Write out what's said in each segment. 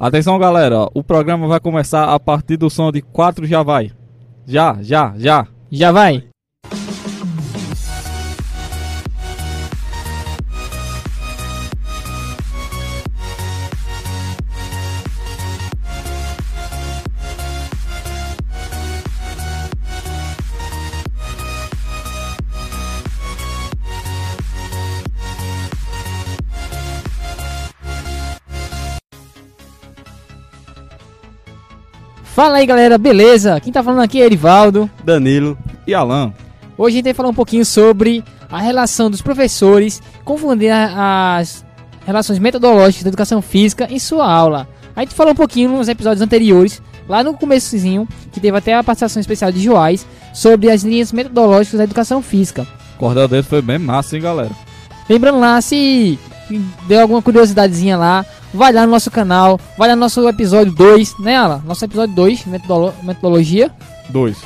Atenção, galera. O programa vai começar a partir do som de 4 já vai. Já, já, já. Já vai. Fala aí galera, beleza? Quem tá falando aqui é Erivaldo. Danilo. E Alan. Hoje a gente vai falar um pouquinho sobre a relação dos professores confundir as relações metodológicas da educação física em sua aula. A gente falou um pouquinho nos episódios anteriores, lá no começozinho, que teve até a participação especial de Joás, sobre as linhas metodológicas da educação física. O cordel dele foi bem massa, hein, galera? Lembrando lá, se deu alguma curiosidadezinha lá, vai lá no nosso canal, vai lá no nosso episódio 2, né, Alan? Nosso episódio 2, metodolo- metodologia. Dois.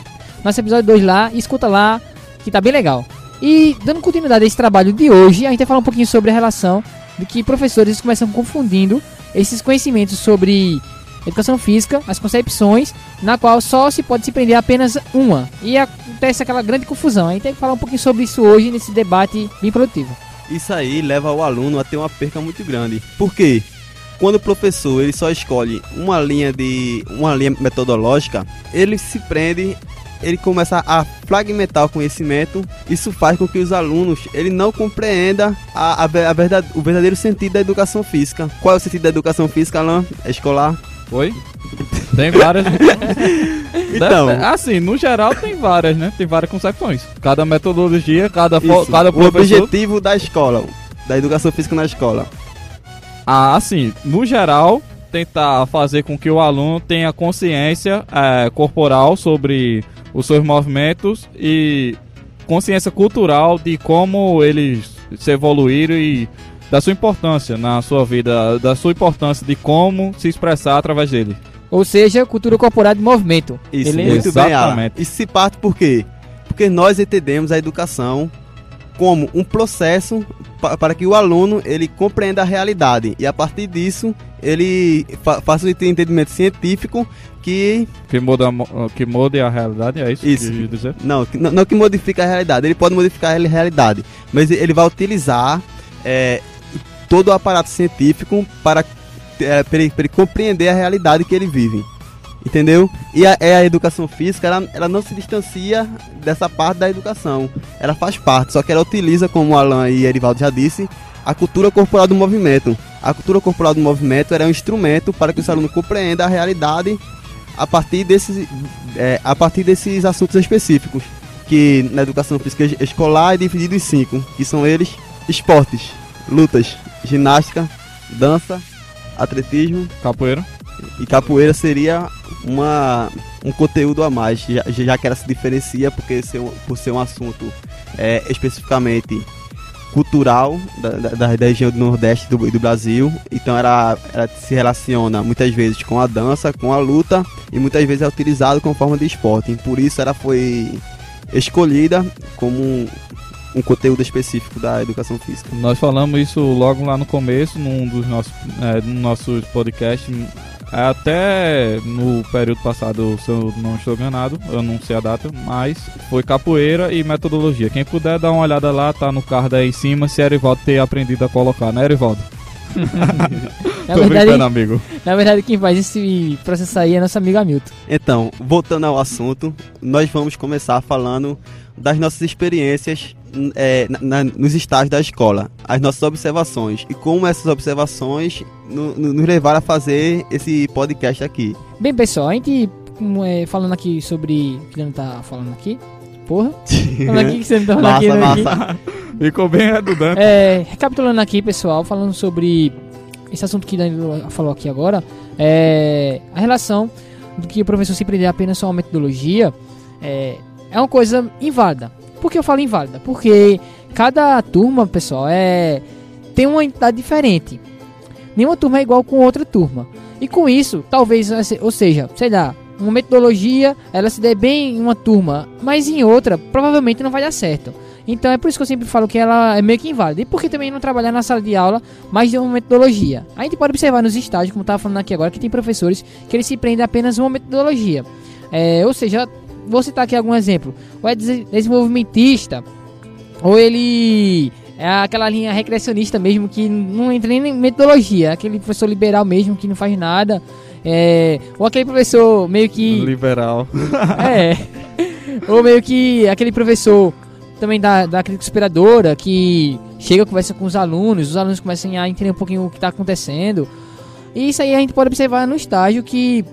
nosso episódio 2 lá, e escuta lá, que tá bem legal. E dando continuidade a esse trabalho de hoje, a gente vai falar um pouquinho sobre a relação de que professores começam confundindo esses conhecimentos sobre educação física, as concepções, na qual só se pode se prender a apenas uma. E acontece aquela grande confusão. A gente tem que falar um pouquinho sobre isso hoje nesse debate bem produtivo. Isso aí leva o aluno a ter uma perca muito grande. Por quê? Quando o professor ele só escolhe uma linha de uma linha metodológica, ele se prende, ele começa a fragmentar o conhecimento. Isso faz com que os alunos ele não compreenda a, a, a verdade, o verdadeiro sentido da educação física. Qual é o sentido da educação física, Alan? É escolar? Oi? Tem várias. Então, Deve- assim, no geral tem várias, né? Tem várias concepções. Cada metodologia, cada, fo- cada o professor. objetivo da escola, da educação física na escola. Ah, assim, no geral, tentar fazer com que o aluno tenha consciência eh, corporal sobre os seus movimentos e consciência cultural de como eles se evoluíram e da sua importância na sua vida, da sua importância de como se expressar através dele. Ou seja, cultura corporal de movimento. Isso, Beleza? muito bem, Alan. Exatamente. Isso se parte por quê? Porque nós entendemos a educação como um processo pa- para que o aluno ele compreenda a realidade e a partir disso ele fa faça o entendimento científico que Que muda, a mo- que mude a realidade, é isso, Isso. que dizer? não, não, não que modifica a realidade, ele pode modificar a realidade, mas ele vai utilizar é, todo o aparato científico para, é, para, ele, para ele compreender a realidade que ele vive. Entendeu? E a, é a educação física, ela, ela não se distancia dessa parte da educação. Ela faz parte, só que ela utiliza, como Alan e Erivaldo já disse, a cultura corporal do movimento. A cultura corporal do movimento é um instrumento para que o aluno compreenda a realidade a partir desses, é, a partir desses assuntos específicos. Que na educação física es- escolar é dividido em cinco, que são eles esportes, lutas, ginástica, dança, atletismo Capoeira? E capoeira seria uma, um conteúdo a mais, já, já que ela se diferencia porque ser por ser um assunto é, especificamente cultural da, da, da região do Nordeste do, do Brasil. Então ela, ela se relaciona muitas vezes com a dança, com a luta e muitas vezes é utilizado como forma de esporte. Por isso ela foi escolhida como um, um conteúdo específico da educação física. Nós falamos isso logo lá no começo, num dos nossos, é, no nossos podcasts. Até no período passado, se eu não estou enganado, eu não sei a data, mas foi capoeira e metodologia. Quem puder dar uma olhada lá, tá no card aí em cima, se Erivaldo ter aprendido a colocar, né, Erivaldo? Na Tô verdade, brincando, amigo. na verdade, quem faz esse processo aí é nosso amigo Hamilton. Então, voltando ao assunto, nós vamos começar falando das nossas experiências é, na- na- nos estágios da escola, as nossas observações e como essas observações no- no- nos levaram a fazer esse podcast aqui. Bem, pessoal, a gente como é, falando aqui sobre o que ele tá falando aqui. Porra. Falando aqui que você não tá falando aqui, massa, né, aqui. massa. Ficou bem redundante. É, recapitulando aqui, pessoal, falando sobre esse assunto que Danilo falou aqui agora, é a relação do que o professor se prender apenas só a metodologia é, é uma coisa inválida. Por que eu falo inválida? Porque cada turma, pessoal, é tem uma entidade diferente. Nenhuma turma é igual com outra turma. E com isso, talvez, ou seja, sei lá, uma metodologia ela se dê bem em uma turma, mas em outra provavelmente não vai dar certo. Então é por isso que eu sempre falo que ela é meio que inválida. E por que também não trabalhar na sala de aula, mas de uma metodologia? A gente pode observar nos estágios, como estava falando aqui agora, que tem professores que eles se prendem apenas uma metodologia. É, ou seja, vou citar aqui algum exemplo. Ou é desenvolvimentista, ou ele é aquela linha recreacionista mesmo que não entra nem em metodologia, aquele professor liberal mesmo que não faz nada. É, ou aquele professor meio que. Liberal. É. ou meio que aquele professor também da, da crítica inspiradora que chega, conversa com os alunos, os alunos começam a entender um pouquinho o que está acontecendo. E isso aí a gente pode observar no estágio que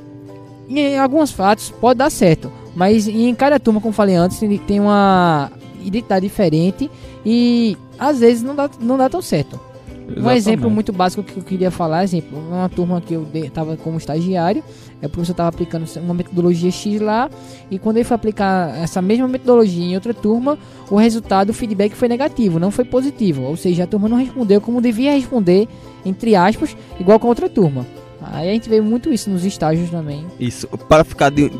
em alguns fatos pode dar certo, mas em cada turma, como falei antes, tem uma identidade diferente e às vezes não dá, não dá tão certo. Exatamente. Um exemplo muito básico que eu queria falar, exemplo, uma turma que eu estava como estagiário, é o professor estava aplicando uma metodologia X lá, e quando ele foi aplicar essa mesma metodologia em outra turma, o resultado, o feedback foi negativo, não foi positivo. Ou seja, a turma não respondeu como devia responder, entre aspas, igual com a outra turma. Aí a gente vê muito isso nos estágios também. Isso, para ficar de,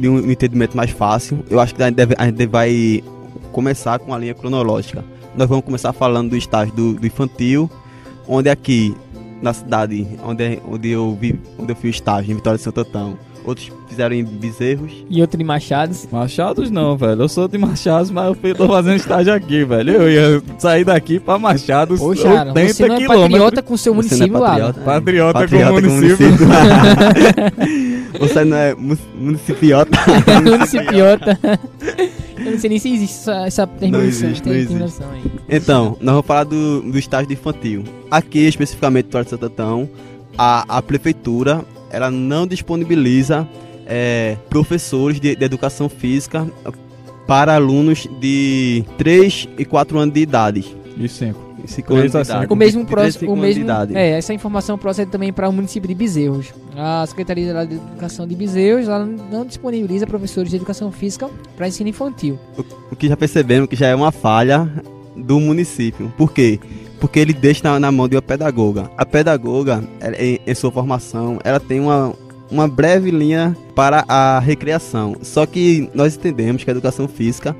de um entendimento mais fácil, eu acho que a gente, deve, a gente vai começar com a linha cronológica. Nós vamos começar falando do estágio do, do infantil, onde aqui na cidade onde, onde, eu, vi, onde eu fiz o estágio, em Vitória de Santo Antão, outros fizeram em Bezerros. E outro em Machados? Machados não, velho. Eu sou de Machados, mas eu tô fazendo estágio aqui, velho. Eu ia sair daqui pra Machados Poxa, 80 você não é patriota com seu município é lá. Patriota, patriota, com o município. Com município. você não é municipiota. municipiota. Eu não sei nem se existe essa, essa terminação. Não existe, não existe. Então, nós vamos falar do, do estágio infantil. Aqui, especificamente, no Torre Santatão, a, a prefeitura ela não disponibiliza é, professores de, de, educação física para alunos de 3 e 4 anos de idade. E 5. O mesmo próximo, o mesmo, é, essa informação procede também para o município de Bezerros. A Secretaria de Educação de Bezerros ela não disponibiliza professores de educação física para ensino infantil. O, o, que já percebemos que já é uma falha do município. Por quê? Porque ele deixa na, na mão de uma pedagoga. A pedagoga, em, em sua formação, ela tem uma, uma breve linha para a recreação. Só que nós entendemos que a educação física,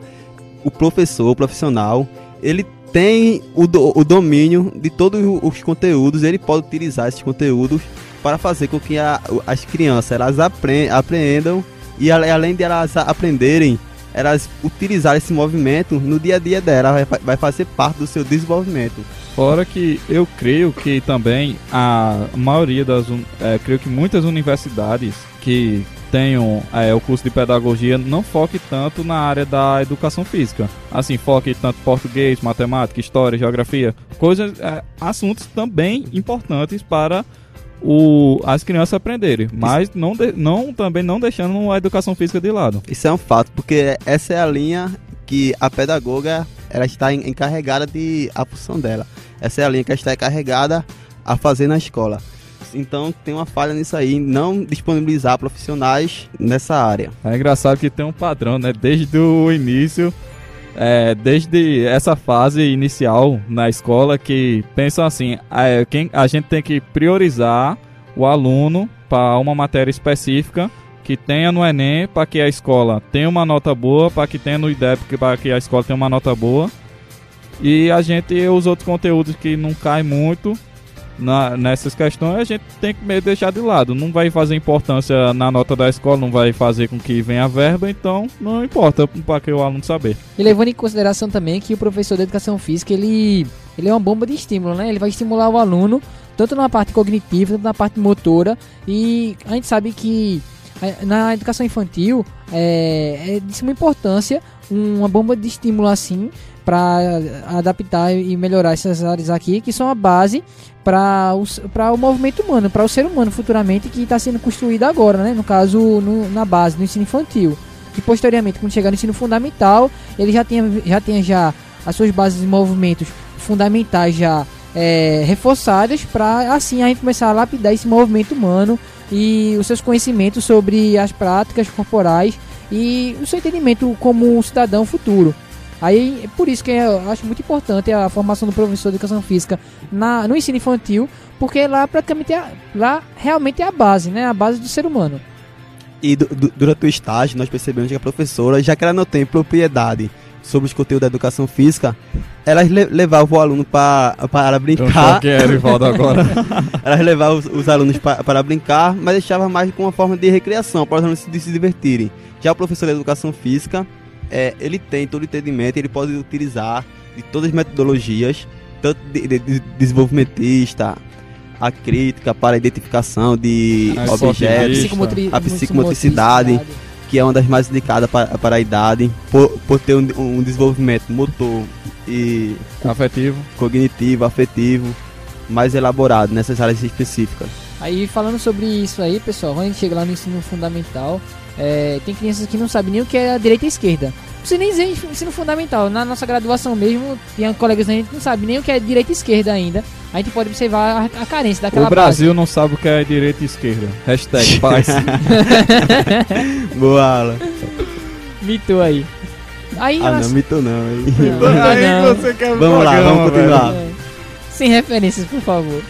o professor, o profissional, ele tem o, do, o domínio de todos os conteúdos, ele pode utilizar esses conteúdos para fazer com que a, as crianças elas aprendam e além de elas aprenderem, elas utilizarem esse movimento no dia a dia dela, vai, vai fazer parte do seu desenvolvimento. Fora que eu creio que também a maioria das, é, creio que muitas universidades que tenham é, o curso de pedagogia não foque tanto na área da educação física. Assim, foque tanto português, matemática, história, geografia, coisas, é, assuntos também importantes para o, as crianças aprenderem, mas não, de, não também não deixando a educação física de lado. Isso é um fato, porque essa é a linha que a pedagoga ela está encarregada de a função dela. Essa é a linha que ela está encarregada a fazer na escola. Então tem uma falha nisso aí, não disponibilizar profissionais nessa área. É engraçado que tem um padrão, né? Desde o início, é, desde essa fase inicial na escola, que pensam assim: é, quem, a gente tem que priorizar o aluno para uma matéria específica que tenha no Enem para que a escola tenha uma nota boa, para que tenha no IDEP para que a escola tenha uma nota boa. E a gente, os outros conteúdos que não caem muito, na, nessas questões a gente tem que meio deixar de lado. Não vai fazer importância na nota da escola, não vai fazer com que venha a verba, então não importa para que o aluno saber. E levando em consideração também que o professor de educação física ele, ele é uma bomba de estímulo, né? Ele vai estimular o aluno tanto na parte cognitiva, tanto na parte motora. E a gente sabe que na educação infantil é, é de suma importância uma bomba de estímulo assim para adaptar e melhorar essas áreas aqui que são a base para o, o movimento humano, para o ser humano futuramente que está sendo construído agora, né? no caso no, na base do ensino infantil. E posteriormente, quando chegar no ensino fundamental, ele já tenha já, tenha já as suas bases de movimentos fundamentais já é, reforçadas para assim a gente começar a lapidar esse movimento humano e os seus conhecimentos sobre as práticas corporais e o seu entendimento como um cidadão futuro. Aí, por isso que eu acho muito importante a formação do professor de educação física na, no ensino infantil, porque lá praticamente é, lá realmente é a base, né? A base do ser humano. E do, do, durante o estágio nós percebemos que a professora, já que ela não tem propriedade sobre os conteúdos da educação física, elas le levavam o aluno pra, para Eu brincar. choquei Erivaldo agora. Elas levavam os, os alunos pa, para brincar, mas deixava mais como uma forma de recreação, para os alunos se, de se divertirem. Já o professor de educação física, é, ele tem todo o entendimento, ele pode utilizar de todas as metodologias, tanto de, de- de desenvolvimentista, a crítica para a identificação de A objetos. Psicomotri- a psicomotricidade. que é uma das mais indicadas para, para a idade, por, por ter um, um desenvolvimento motor e Afetivo. cognitivo, afetivo, mais elaborado nessas áreas específicas. Aí falando sobre isso aí, pessoal, quando a gente chega lá no ensino fundamental, é, tem crianças que não sabem nem o que é a direita e a esquerda. Não precisa nem dizer ensino fundamental. Na nossa graduação mesmo, tem colegas da gente que não sabem nem o que é direita e esquerda ainda. A gente pode observar a, a carência daquela O Brasil não sabe o que é direita e esquerda. Hashtag paz. Boa aula. base. Mitou aí. Aí, Ah, elas- não, mito não. hein? Não, Aí não. você quer Vamos lá, vamos continuar. É. Sem referências, por favor.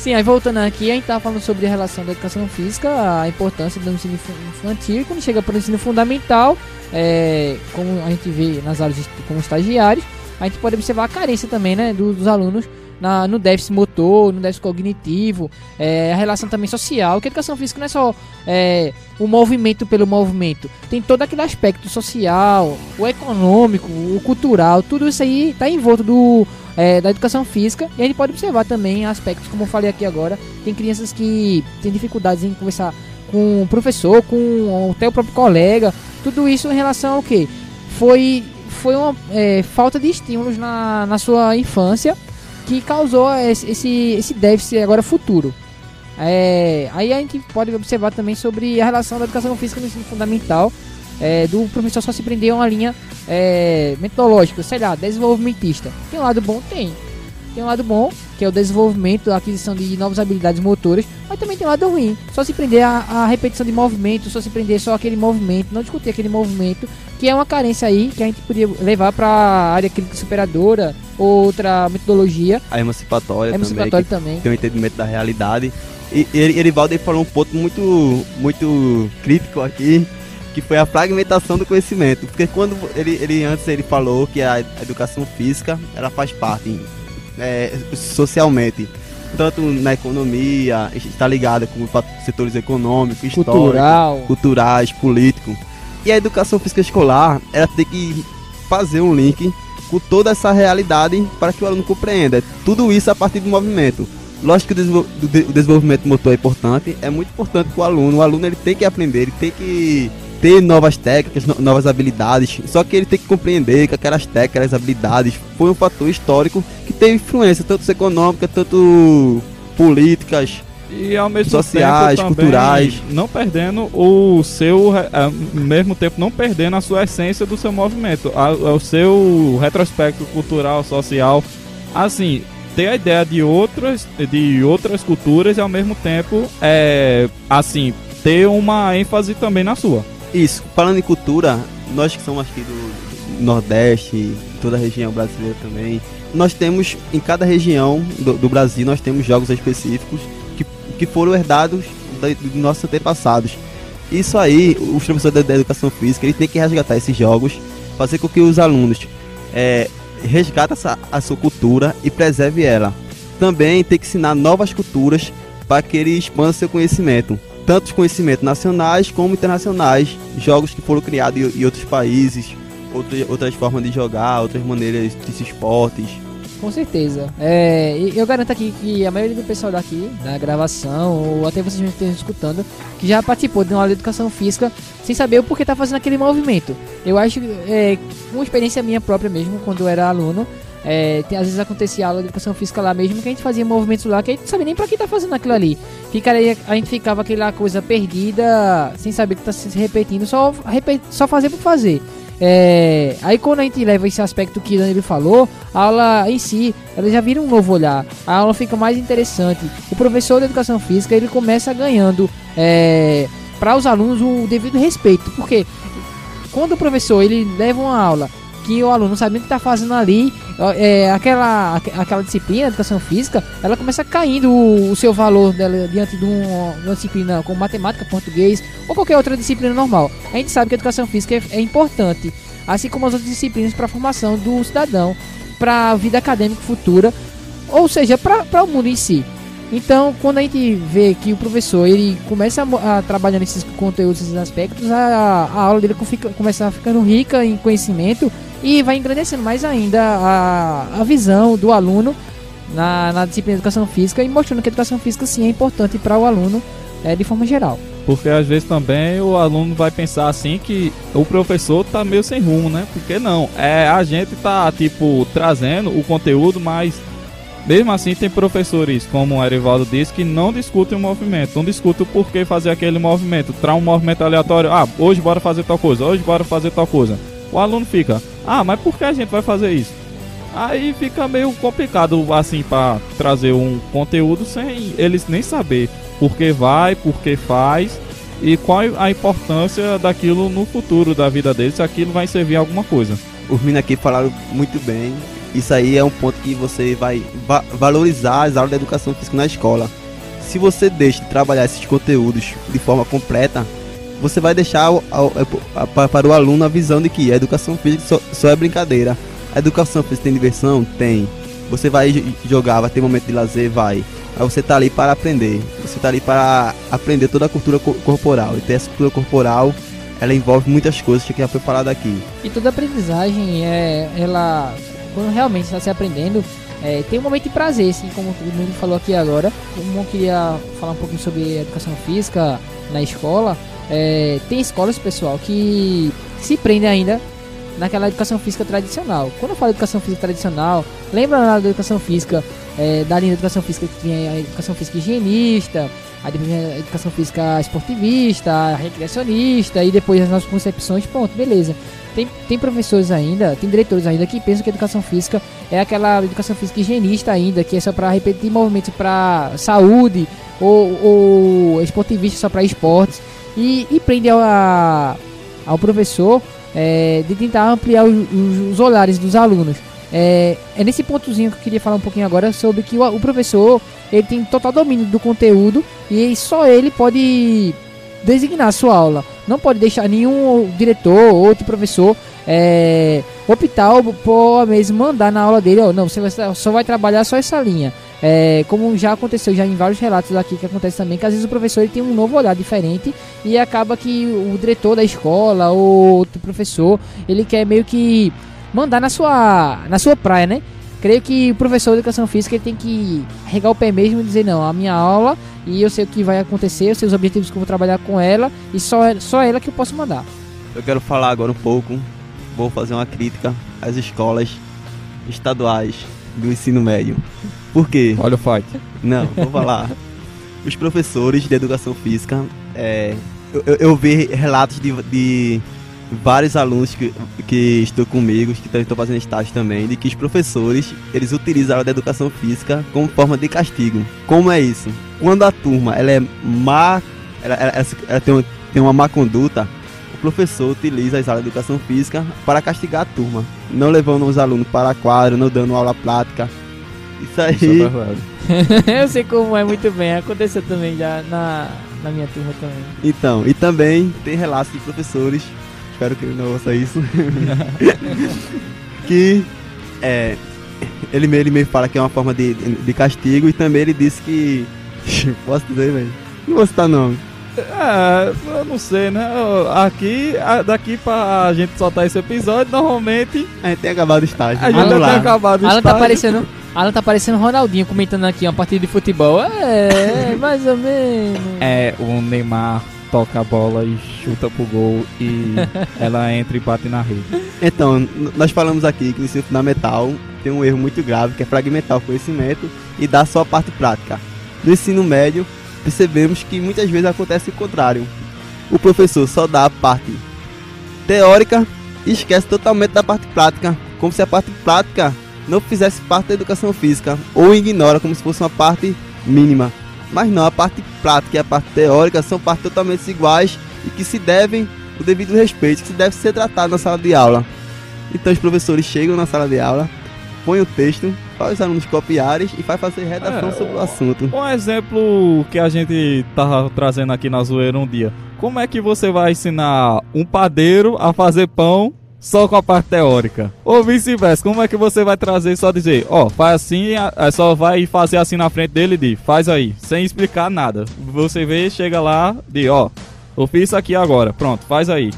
Sim, aí voltando aqui, a gente tava falando sobre a relação da educação física, a importância do ensino infa- infantil, e quando chega para o ensino fundamental, é, como a gente vê nas de, como estagiários, a gente pode observar a carência também, né, do- dos alunos na, no déficit motor, no déficit cognitivo, é, a relação também social, que a educação física não é só é, o movimento pelo movimento, tem todo aquele aspecto social, o econômico, o cultural, tudo isso aí está envolto do, é, da educação física e a gente pode observar também aspectos, como eu falei aqui agora, tem crianças que têm dificuldades em conversar com o professor, com até o próprio colega, tudo isso em relação ao que? Foi, foi uma é, falta de estímulos na, na sua infância que causou esse, esse, déficit agora futuro. É, aí a gente pode observar também sobre a relação da educação física no ensino fundamental, é, do professor só se prender a uma linha é, metodológica, sei lá, desenvolvimentista. Tem um lado bom? Tem. Tem um lado bom, que é o desenvolvimento, a aquisição de novas habilidades motoras, mas também tem um lado ruim. Só se prender a, a repetição de movimento, só se prender só aquele movimento, não discutir aquele movimento, que é uma carência aí que a gente podia levar para a área crítica superadora, outra metodologia, A emancipatória, é também, emancipatório que também. tem um entendimento da realidade. E ele, Erivaldo falou um ponto muito, muito crítico aqui, que foi a fragmentação do conhecimento. Porque quando ele, ele antes ele falou que a educação física ela faz parte é, socialmente, tanto na economia, está ligada com setores econômicos, Cultural. culturais, políticos. E a educação física escolar, ela tem que fazer um link com toda essa realidade para que o aluno compreenda. Tudo isso a partir do movimento. Lógico que o desenvolvimento motor é importante, é muito importante para o aluno. O aluno ele tem que aprender, ele tem que ter novas técnicas, no- novas habilidades. Só que ele tem que compreender que aquelas técnicas, habilidades, foi um fator histórico que teve influência, tanto econômica, tanto políticas. E ao mesmo Sociais, tempo também culturais. não perdendo o seu, re- ao mesmo tempo não perdendo a sua essência do seu movimento, o seu retrospecto cultural, social, assim, ter a ideia de outras, de outras culturas e ao mesmo tempo, é, assim, ter uma ênfase também na sua. Isso, falando em cultura, nós que somos aqui do Nordeste, toda a região brasileira também, nós temos, em cada região do, do Brasil, nós temos jogos específicos que, que foram herdados da- dos nossos antepassados. Isso aí, os professores da, da educação física, eles têm que resgatar esses jogos, fazer com que os alunos é, resgatem essa, a sua cultura e preserve ela. Também tem que ensinar novas culturas para que ele expanda seu conhecimento tanto os conhecimentos nacionais como internacionais, jogos que foram criados em, outros países, outra- outras formas de jogar, outras maneiras de esportes. Com certeza. É, eu garanto aqui que a maioria do pessoal daqui, na gravação, ou até vocês mesmos estejam escutando, que já participou de uma aula de educação física sem saber o porquê tá fazendo aquele movimento. Eu acho, é, uma experiência minha própria mesmo, quando eu era aluno, é, tem- às vezes acontecia aula de educação física lá mesmo, que a gente fazia movimentos lá que a gente não sabia nem pra que tá fazendo aquilo ali. Fica aí, a gente ficava aquela coisa perdida, sem saber que tá se repetindo, só, só fazer por fazer. É, aí quando a gente leva esse aspecto que ele falou, a aula em si, ela já vira um novo olhar. A aula fica mais interessante. O professor de educação física, ele começa ganhando é, para os alunos o devido respeito, porque quando o professor ele leva uma aula que o aluno não sabe o que está fazendo ali, é, aquela, aque- aquela disciplina, educação física, ela começa caindo o, o seu valor dela diante de, um- de uma disciplina como matemática, português ou qualquer outra disciplina normal. A gente sabe que a educação física é, é importante assim como as outras disciplinas para a formação do cidadão, para a vida acadêmica futura, ou seja, para o mundo em si. Então, quando a gente vê que o professor ele começa a, a trabalhar nesses conteúdos, nesses aspectos, a, a aula dele fica, começa ficando rica em conhecimento e vai engrandecendo mais ainda a, a visão do aluno na, na disciplina de educação física e mostrando que a educação física sim é importante para o aluno é, de forma geral. Porque às vezes também o aluno vai pensar assim que o professor tá meio sem rumo, né? Porque não, é a gente tá tipo trazendo o conteúdo, mas mesmo assim, tem professores, como o Erivaldo disse, que não discutem o movimento, não discutem o porquê fazer aquele movimento, traz um movimento aleatório, ah, hoje bora fazer tal coisa, hoje bora fazer tal coisa. O aluno fica, ah, mas por que a gente vai fazer isso? Aí fica meio complicado, assim, para trazer um conteúdo sem eles nem saber por que vai, por que faz e qual a importância daquilo no futuro da vida deles, se aquilo vai servir a alguma coisa. Os meninos aqui falaram muito bem isso aí é um ponto que você vai va valorizar as aulas de educação física na escola. Se você deixa de trabalhar esses conteúdos de forma completa, você vai deixar para o aluno a visão de que a educação física só, é brincadeira. A educação física tem diversão? Tem. Você vai jogar, vai ter momento de lazer? Vai. Mas você está ali para aprender. Você está ali para aprender toda a cultura corporal. E ter essa cultura corporal, ela envolve muitas coisas que já foi falado aqui. E toda aprendizagem, é, ela quando realmente está se aprendendo, é, tem um momento de prazer, assim, como o mundo falou aqui agora. Como eu queria falar um pouquinho sobre educação física na escola, é, tem escolas, pessoal, que se prendem ainda naquela educação física tradicional. Quando eu falo educação física tradicional, lembra lá da educação física, é, da linha de educação física que tinha a educação física higienista, a educação física esportivista, recreacionista e depois as nossas concepções, pronto, beleza. Tem, tem professores ainda, tem diretores ainda que pensam que a educação física é aquela educação física higienista ainda, que é só para repetir movimentos para saúde ou, ou esportivista só para esportes e, e prende ao, a, ao professor é, de tentar ampliar os, os olhares dos alunos. É, é, nesse pontozinho que eu queria falar um pouquinho agora sobre que o, o professor ele tem total domínio do conteúdo e só ele pode designar sua aula. Não pode deixar nenhum diretor ou outro professor é, optar por mesmo mandar na aula dele, oh, não, você só vai trabalhar só essa linha. É, como já aconteceu já em vários relatos aqui que acontece também, que às vezes o professor ele tem um novo olhar diferente e acaba que o diretor da escola ou outro professor, ele quer meio que mandar na sua, na sua praia, né? Creio que o professor de educação física ele tem que regar o pé mesmo e dizer, não, a minha aula e eu sei o que vai acontecer, eu sei os objetivos que eu vou trabalhar com ela e só, só ela que eu posso mandar. Eu quero falar agora um pouco, vou fazer uma crítica às escolas estaduais do ensino médio. Por quê? Olha o fight. Não, vou falar. Os professores de educação física, é, eu, eu, vi relatos de, de vários alunos que, que estão comigo, que estão fazendo estágio também, de que os professores, eles utilizam a aula educação física como forma de castigo. Como é isso? Quando a turma, ela é má, ela, ela, ela tem, uma, tem uma má conduta, o professor utiliza as aulas de educação física para castigar a turma, não levando os alunos para a quadra, não dando aula prática. Isso aí... Eu sei como é muito bem, aconteceu também já na, na minha turma também. Então, e também tem relatos de professores espero que ele não ouça isso. que é, ele, ele meio fala que é uma forma de, de castigo e também ele disse que. Posso dizer, velho? Não vou citar nome. É, eu não sei, né? Aqui, daqui pra gente soltar esse episódio, normalmente. A gente tem acabado o estágio. A gente tem acabado o Alan tá estágio. Tá parecendo, Alan tá parecendo Ronaldinho comentando aqui uma partida de futebol. É, mais ou menos. É, o Neymar toca a bola e chuta pro gol e ela entra e bate na rede. Então, nós falamos aqui que no ensino fundamental tem um erro muito grave que é fragmentar o conhecimento e dar só a parte prática. No ensino médio, percebemos que muitas vezes acontece o contrário. O professor só dá a parte teórica e esquece totalmente da parte prática, como se a parte prática não fizesse parte da educação física, ou ignora como se fosse uma parte mínima. Mas não, a parte prática e a parte teórica são partes totalmente iguais e que se devem o devido respeito, que se deve ser tratado na sala de aula. Então os professores chegam na sala de aula, põem o texto, faz os alunos copiarem e faz fazer redação é, sobre o assunto. Um exemplo que a gente tava trazendo aqui na zoeira um dia. Como é que você vai ensinar um padeiro a fazer pão só com a parte teórica. Ou vice-versa, como é que você vai trazer só dizer, ó, faz assim, só vai fazer assim na frente dele e diz, faz aí, sem explicar nada. Você vê, chega lá, diz, ó, eu fiz isso aqui agora, pronto, faz aí.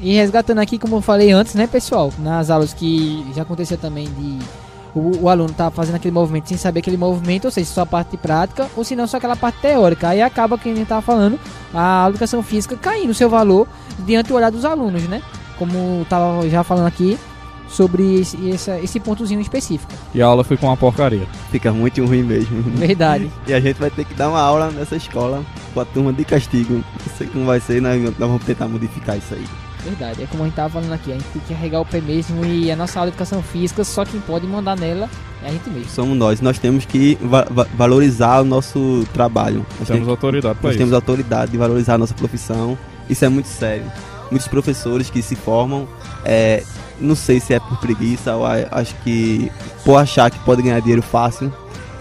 E resgatando aqui, como eu falei antes, né, pessoal? Nas aulas que já aconteceu também de o, o aluno tá fazendo aquele movimento sem saber aquele movimento, ou seja, só a parte prática, ou se não só aquela parte teórica. Aí acaba, que a gente tava falando, a educação física caindo o seu valor diante do olhar dos alunos, né? Como tava já falando aqui sobre esse, essa- esse pontozinho específico. E a aula foi com uma porcaria. Fica muito ruim mesmo. Verdade. E a gente vai ter que dar uma aula nessa escola com a turma de castigo. Não sei como vai ser, nós, nós vamos tentar modificar isso aí. Verdade, é como a gente tava falando aqui, a gente tem que arregar o pé mesmo e a nossa aula de educação física, só quem pode mandar nela é a gente mesmo. Somos nós, nós temos que va- va- valorizar o nosso trabalho. Nós Temos autoridade pra Nós isso. temos autoridade de valorizar a nossa profissão. Isso é muito sério. Muitos professores que se formam, é, não sei se é por preguiça ou a- acho que por achar que pode ganhar dinheiro fácil,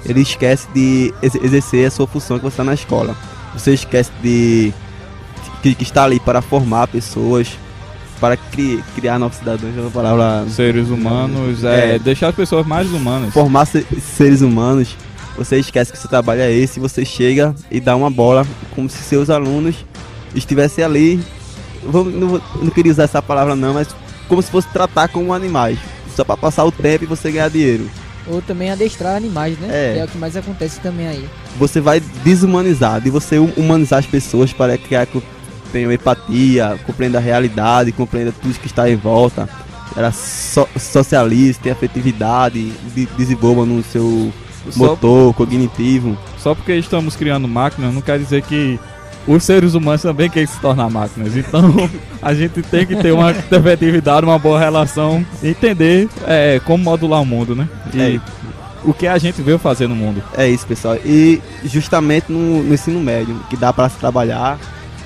ele esquece de ex- exercer a sua função que você está na escola. Você esquece de que, que está ali para formar pessoas, para cri- criar novos cidadãos, é palavra Seres humanos, é, É. deixar as pessoas mais humanas. formar se- seres humanos, você esquece que seu trabalho é esse, você chega e dá uma bola como se seus alunos estivessem ali. Vamos, não, não queria usar essa palavra não, mas como se fosse tratar como animais. Só para passar o tempo e você ganhar dinheiro. Ou também adestrar animais, né? É. Que é o que mais acontece também aí. Você vai desumanizar, de você hum- humanizar as pessoas para que tenham empatia, compreenda a realidade, compreenda tudo que está em volta. Ela so, socialize, tenha afetividade, de, desenvolva no seu Só, motor, cognitivo. só porque estamos criando máquinas não quer dizer que os seres humanos também querem se tornar máquinas. Então a gente tem que ter uma efetividade, uma boa relação, entender é, como modular o mundo, né? E É. o que a gente veio fazer no mundo. É isso, pessoal. E justamente no, no ensino médio, que dá para se trabalhar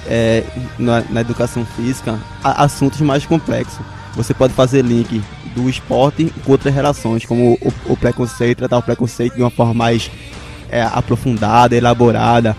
é, na, na educação física, assuntos mais complexos. Você pode fazer link do esporte com outras relações, como o, o preconceito, tratar o preconceito de uma forma mais é, aprofundada, elaborada,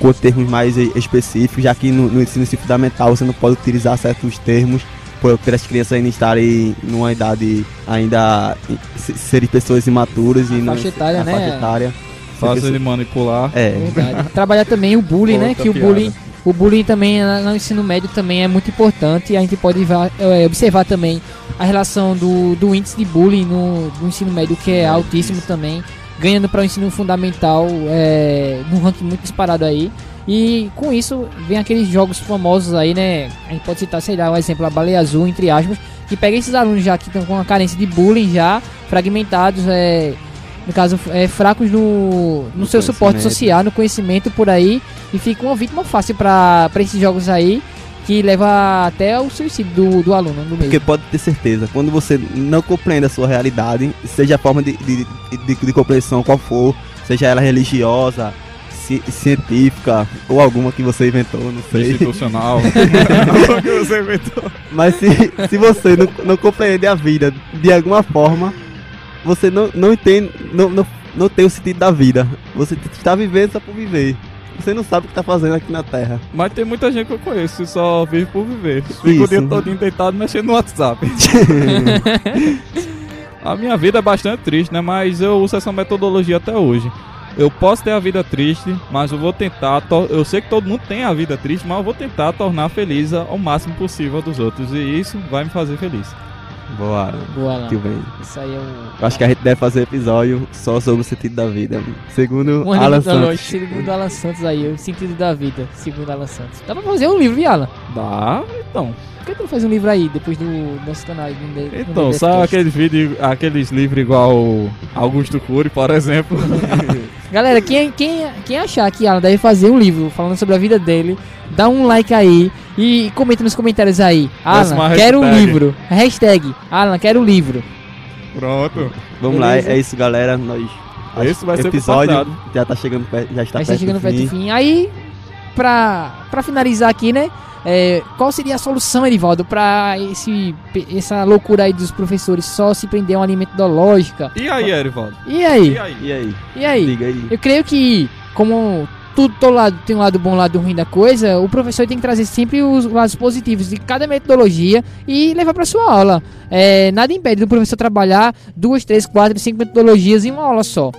com termos mais específicos, já que no, no ensino fundamental você não pode utilizar certos termos por, pelas crianças ainda estarem numa idade ainda se- serem pessoas imaturas e não faixa etária, né? faixa etária. Fácil de manipular. É, Verdade. Trabalhar também o bullying, né? Outra Que o piada. bullying, o bullying também na- no ensino médio também é muito importante. E a gente pode é, observar também a relação do, do índice de bullying no, no ensino médio, que é altíssimo também, ganhando para o ensino fundamental é, num ranking muito disparado aí. E com isso vem aqueles jogos famosos aí, né? A gente pode citar, sei lá, um exemplo, a baleia azul, entre aspas, que pega esses alunos já que estão com uma carência de bullying já, fragmentados, é, no caso, é, fracos no, no No seu suporte social, no conhecimento por aí, e fica uma vítima fácil para esses jogos aí, que leva até o suicídio do, do aluno, do porque pode ter certeza, quando você não compreende a sua realidade, seja a forma de, de, de, de compreensão qual for, seja ela religiosa, ci- científica ou alguma que você inventou, não sei. Institucional. o que você inventou? Mas se, se você não, não compreende a vida de alguma forma, você não, não entende, não, não, não tem o sentido da vida. Você está vivendo só por viver. Você não sabe o que está fazendo aqui na Terra. Mas tem muita gente que eu conheço só vive por viver. Fica Isso. o dia todo deitado mexendo no WhatsApp. a minha vida é bastante triste, né? Mas eu uso essa metodologia até hoje. Eu posso ter a vida triste, mas eu vou tentar. Eu sei que todo mundo tem a vida triste, mas eu vou tentar tornar feliz ao máximo possível dos outros. E isso vai me fazer feliz. Boa, Boa lá. tio Ben. Isso aí é um. Eu acho que a gente deve fazer episódio só sobre o sentido da vida. Segundo Um Alan da noite, Santos. segundo Alan Santos aí, o sentido da vida, segundo Alan Santos. Dá pra fazer um livro, viu, Alan? Dá, então. Por que tu não faz um livro aí, depois do nosso canal? No, Então, sabe aqueles vídeos, aqueles livros igual Augusto Cury, por exemplo? Galera, quem, quem, quem achar que Alan deve fazer um livro falando sobre a vida dele, dá um like aí e comenta nos comentários aí. Alan, quero um livro. Hashtag, Alan, quero um livro. Pronto. Vamos lá, Beleza. é isso, galera. Nós. Esse vai ser episódio já tá chegando perto, já está perto chegando do perto do fim. fim. Aí, pra, pra finalizar aqui, né? é, qual seria a solução, Erivaldo, pra esse, essa loucura aí dos professores só se prender a uma linha metodológica? E aí, Erivaldo? E aí? E aí? E aí? E aí. Eu creio que, como tudo todo lado tem um lado bom, um lado ruim da coisa, o professor tem que trazer sempre os lados positivos de cada metodologia e levar para sua aula. É, nada impede do professor trabalhar duas, três, quatro, cinco metodologias em uma aula só.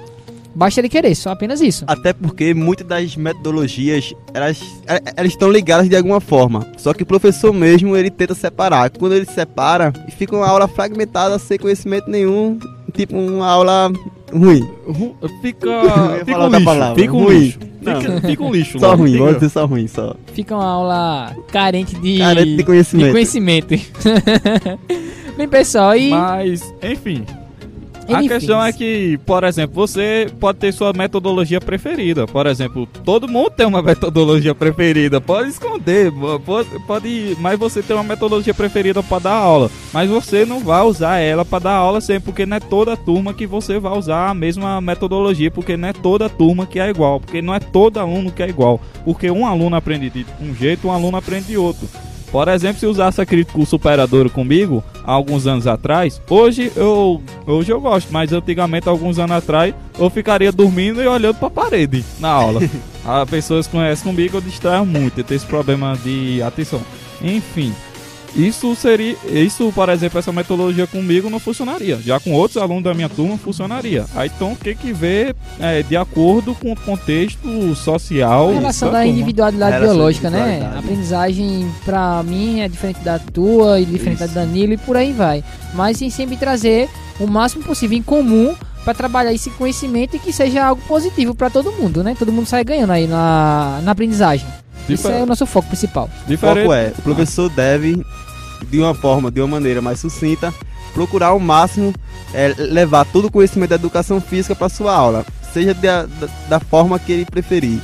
Basta ele querer, só apenas isso. Até porque muitas das metodologias, elas, é, elas estão ligadas de alguma forma. Só que o professor mesmo, ele tenta separar. Quando ele separa, fica uma aula fragmentada, sem conhecimento nenhum, tipo uma aula ruim. Ru- Fica. Fica um lixo. palavra. Fica um Ruim. lixo. Fica, fica um lixo. Só ruim, Fica- vamos dizer só ruim, só. Fica uma aula carente de, Carente de conhecimento. de conhecimento. Bem, pessoal, e. Mas, enfim. A Enfim. questão é que, por exemplo, você pode ter sua metodologia preferida. Por exemplo, todo mundo tem uma metodologia preferida. Pode esconder, pode, pode, mas você tem uma metodologia preferida para dar aula. Mas você não vai usar ela para dar aula sempre, porque não é toda turma que você vai usar a mesma metodologia, porque não é toda turma que é igual, porque não é todo aluno que é igual. Porque um aluno aprende de um jeito, um aluno aprende de outro. Por exemplo, se usasse a crítico superador comigo, há alguns anos atrás, hoje eu, hoje eu gosto, mas antigamente, alguns anos atrás, eu ficaria dormindo e olhando pra parede na aula. As pessoas conhecem comigo, eu distraio muito, eu tenho esse problema de atenção. Enfim, isso seria, isso, por exemplo, essa metodologia comigo não funcionaria. Já com outros alunos da minha turma funcionaria. Aí então tem que ver é, de acordo com o contexto social. A relação da da individualidade Relação biológica, né? A aprendizagem, pra mim, é diferente da tua e diferente Isso. da Danilo e por aí vai. Mas sem sempre trazer o máximo possível em comum pra trabalhar esse conhecimento e que seja algo positivo pra todo mundo, né? Todo mundo sai ganhando aí na, na aprendizagem. Isso é o nosso foco principal. O diferente. foco é, o professor deve, de uma forma, de uma maneira mais sucinta, procurar ao máximo é, levar todo o conhecimento da educação física para sua aula, seja da, da, da forma que ele preferir,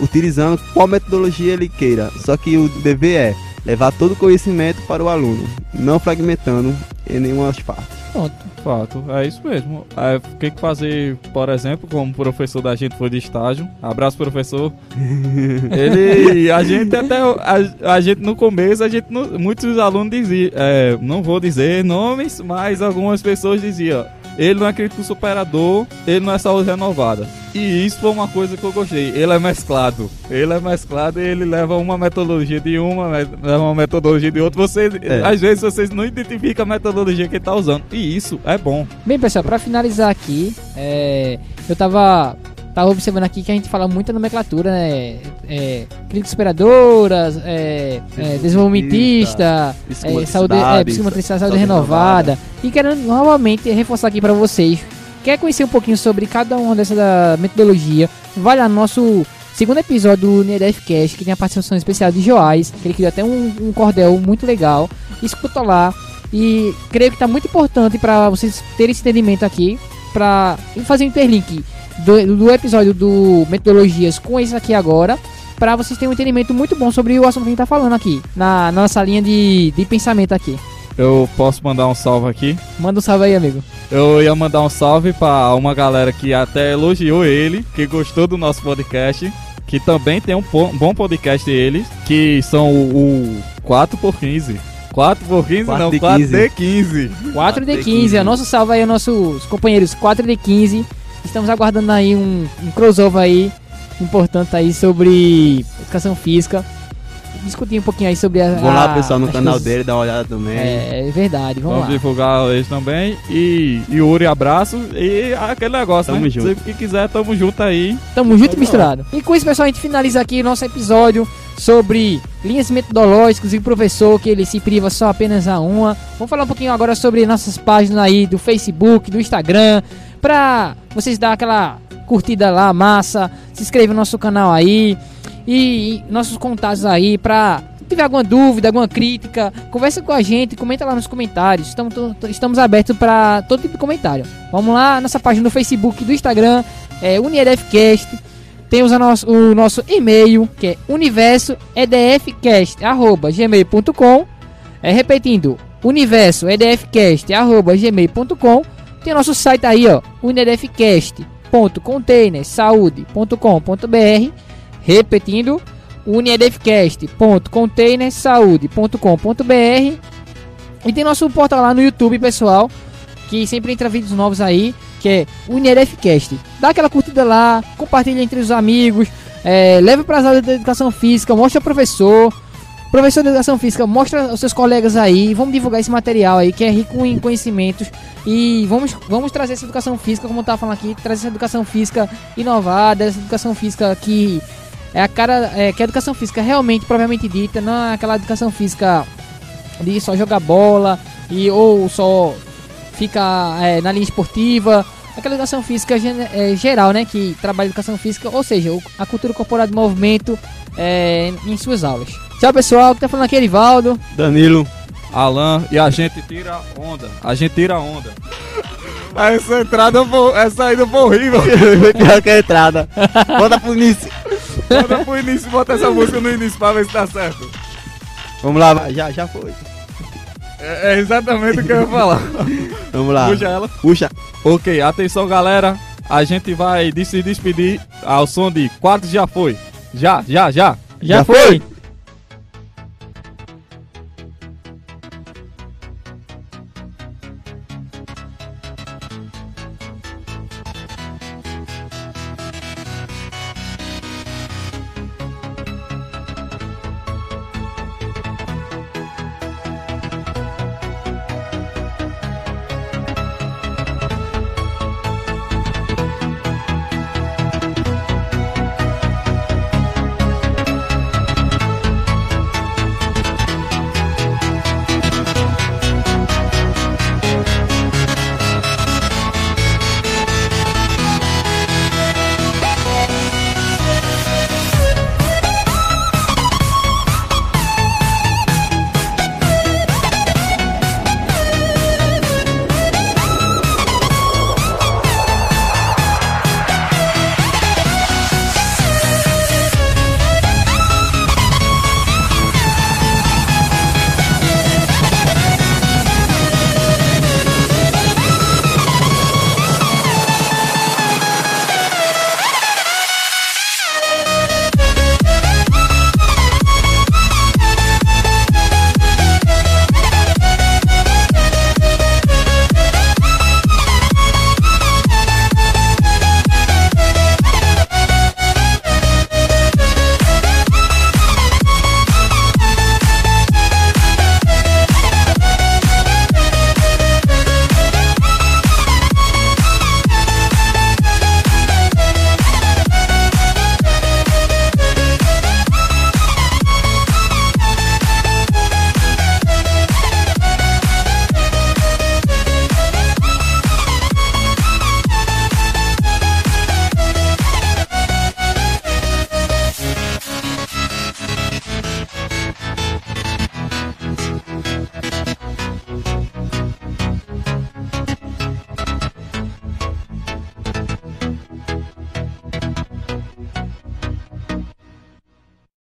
utilizando qual metodologia ele queira. Só que o dever é levar todo o conhecimento para o aluno, não fragmentando em nenhuma parte. Pronto. Fato, é isso mesmo. É, o que fazer, por exemplo, como professor da gente foi de estágio. Abraço, professor. Ele, a gente até, a, a gente no começo, a gente, não- muitos alunos diziam, é, não vou dizer nomes, mas algumas pessoas diziam, ele não é crítico superador, ele não é saúde renovada. E isso foi uma coisa que eu gostei. Ele é mesclado. Ele é mesclado e ele leva uma metodologia de uma, leva uma metodologia de outra. Você, É. às vezes vocês não identificam a metodologia que ele tá usando. E isso é bom. Bem, pessoal, pra finalizar aqui, é, eu tava, tava observando aqui que a gente fala muita nomenclatura, né? É, clínicas operadoras, é, é, desenvolvimentista, é, saúde, é, psicomotricidade, saúde renovada. E quero novamente reforçar aqui pra vocês. Quer conhecer um pouquinho sobre cada uma dessa da metodologia? Vai lá no nosso segundo episódio do NEDFcast, que tem a participação especial de Joás, que ele criou até um, um cordel muito legal. Escuta lá. E creio que tá muito importante para vocês terem esse entendimento aqui, para fazer um interlink do, do episódio do Metodologias com esse aqui agora, para vocês terem um entendimento muito bom sobre o assunto que a gente tá falando aqui, na, na nossa linha de, de pensamento aqui. Eu posso mandar um salve aqui. Manda um salve aí, amigo. Eu ia mandar um salve pra uma galera que até elogiou ele, que gostou do nosso podcast, que também tem um bom podcast eles, que são o, o 4x15. 4x15 4 não, de 4D15. 4 de 15, é nosso salve aí aos nossos companheiros 4 de 15. Estamos aguardando aí um, um crossover aí importante aí sobre educação física. Discutir um pouquinho aí sobre a. Vão lá, pessoal, no canal coisas- dele, dá uma olhada também. É, é verdade, vamos, Vamos lá. divulgar eles também. E Yuri, abraço. E aquele negócio, Tamo né? junto. Que quiser, tamo junto aí. Tamo junto e misturado. E com isso, pessoal, a gente finaliza aqui o nosso episódio sobre linhas metodológicas e o professor que ele se priva só apenas a uma. Vamos falar um pouquinho agora sobre nossas páginas aí do Facebook, do Instagram, pra vocês dar aquela curtida lá, massa, se inscreva no nosso canal aí e, nossos contatos aí pra tiver alguma dúvida, alguma crítica, conversa com a gente, comenta lá nos comentários. Estamos, estamos abertos para todo tipo de comentário. Vamos lá, nossa página do Facebook, do Instagram, é UniEDFcast. Temos a nosso, o nosso e-mail, que é universoedfcast.gmail.com é, Repetindo, universoedfcast.gmail.com Tem nosso site aí, ó, unedfcast.containersaude.com.br Repetindo, unedfcast.containersaude.com.br E tem nosso portal lá no YouTube, pessoal, que sempre entra vídeos novos aí, que é Unedfcast. Dá aquela curtida lá, compartilha entre os amigos, É, leve para as aulas de educação física, mostre ao professor. Professor de educação física, mostra aos seus colegas aí. Vamos divulgar esse material aí que é rico em conhecimentos. E vamos, vamos trazer essa educação física, como eu tava falando aqui, trazer essa educação física inovada, essa educação física que é a cara. É, que a educação física realmente, propriamente dita, não é aquela educação física de só jogar bola e ou só fica é, na linha esportiva. Aquela educação física é, geral, né? Que trabalha educação física, ou seja, a cultura corporal de movimento é, em suas aulas. Tchau, pessoal. Que tá falando aqui, é Erivaldo. Danilo. Alan, e a gente tira onda. A gente tira onda. Essa entrada, foi- essa saída foi horrível. Pior que a entrada. Bota pro início. Bota pro início, bota essa música no início pra ver se dá certo. Vamos lá, vai. já, já foi. É, é exatamente o que eu ia falar. Vamos lá. Puxa ela. Puxa. Ok, atenção galera. A gente vai se despedir ao som de quatro já foi. Já, já, já. Já, Já foi. foi?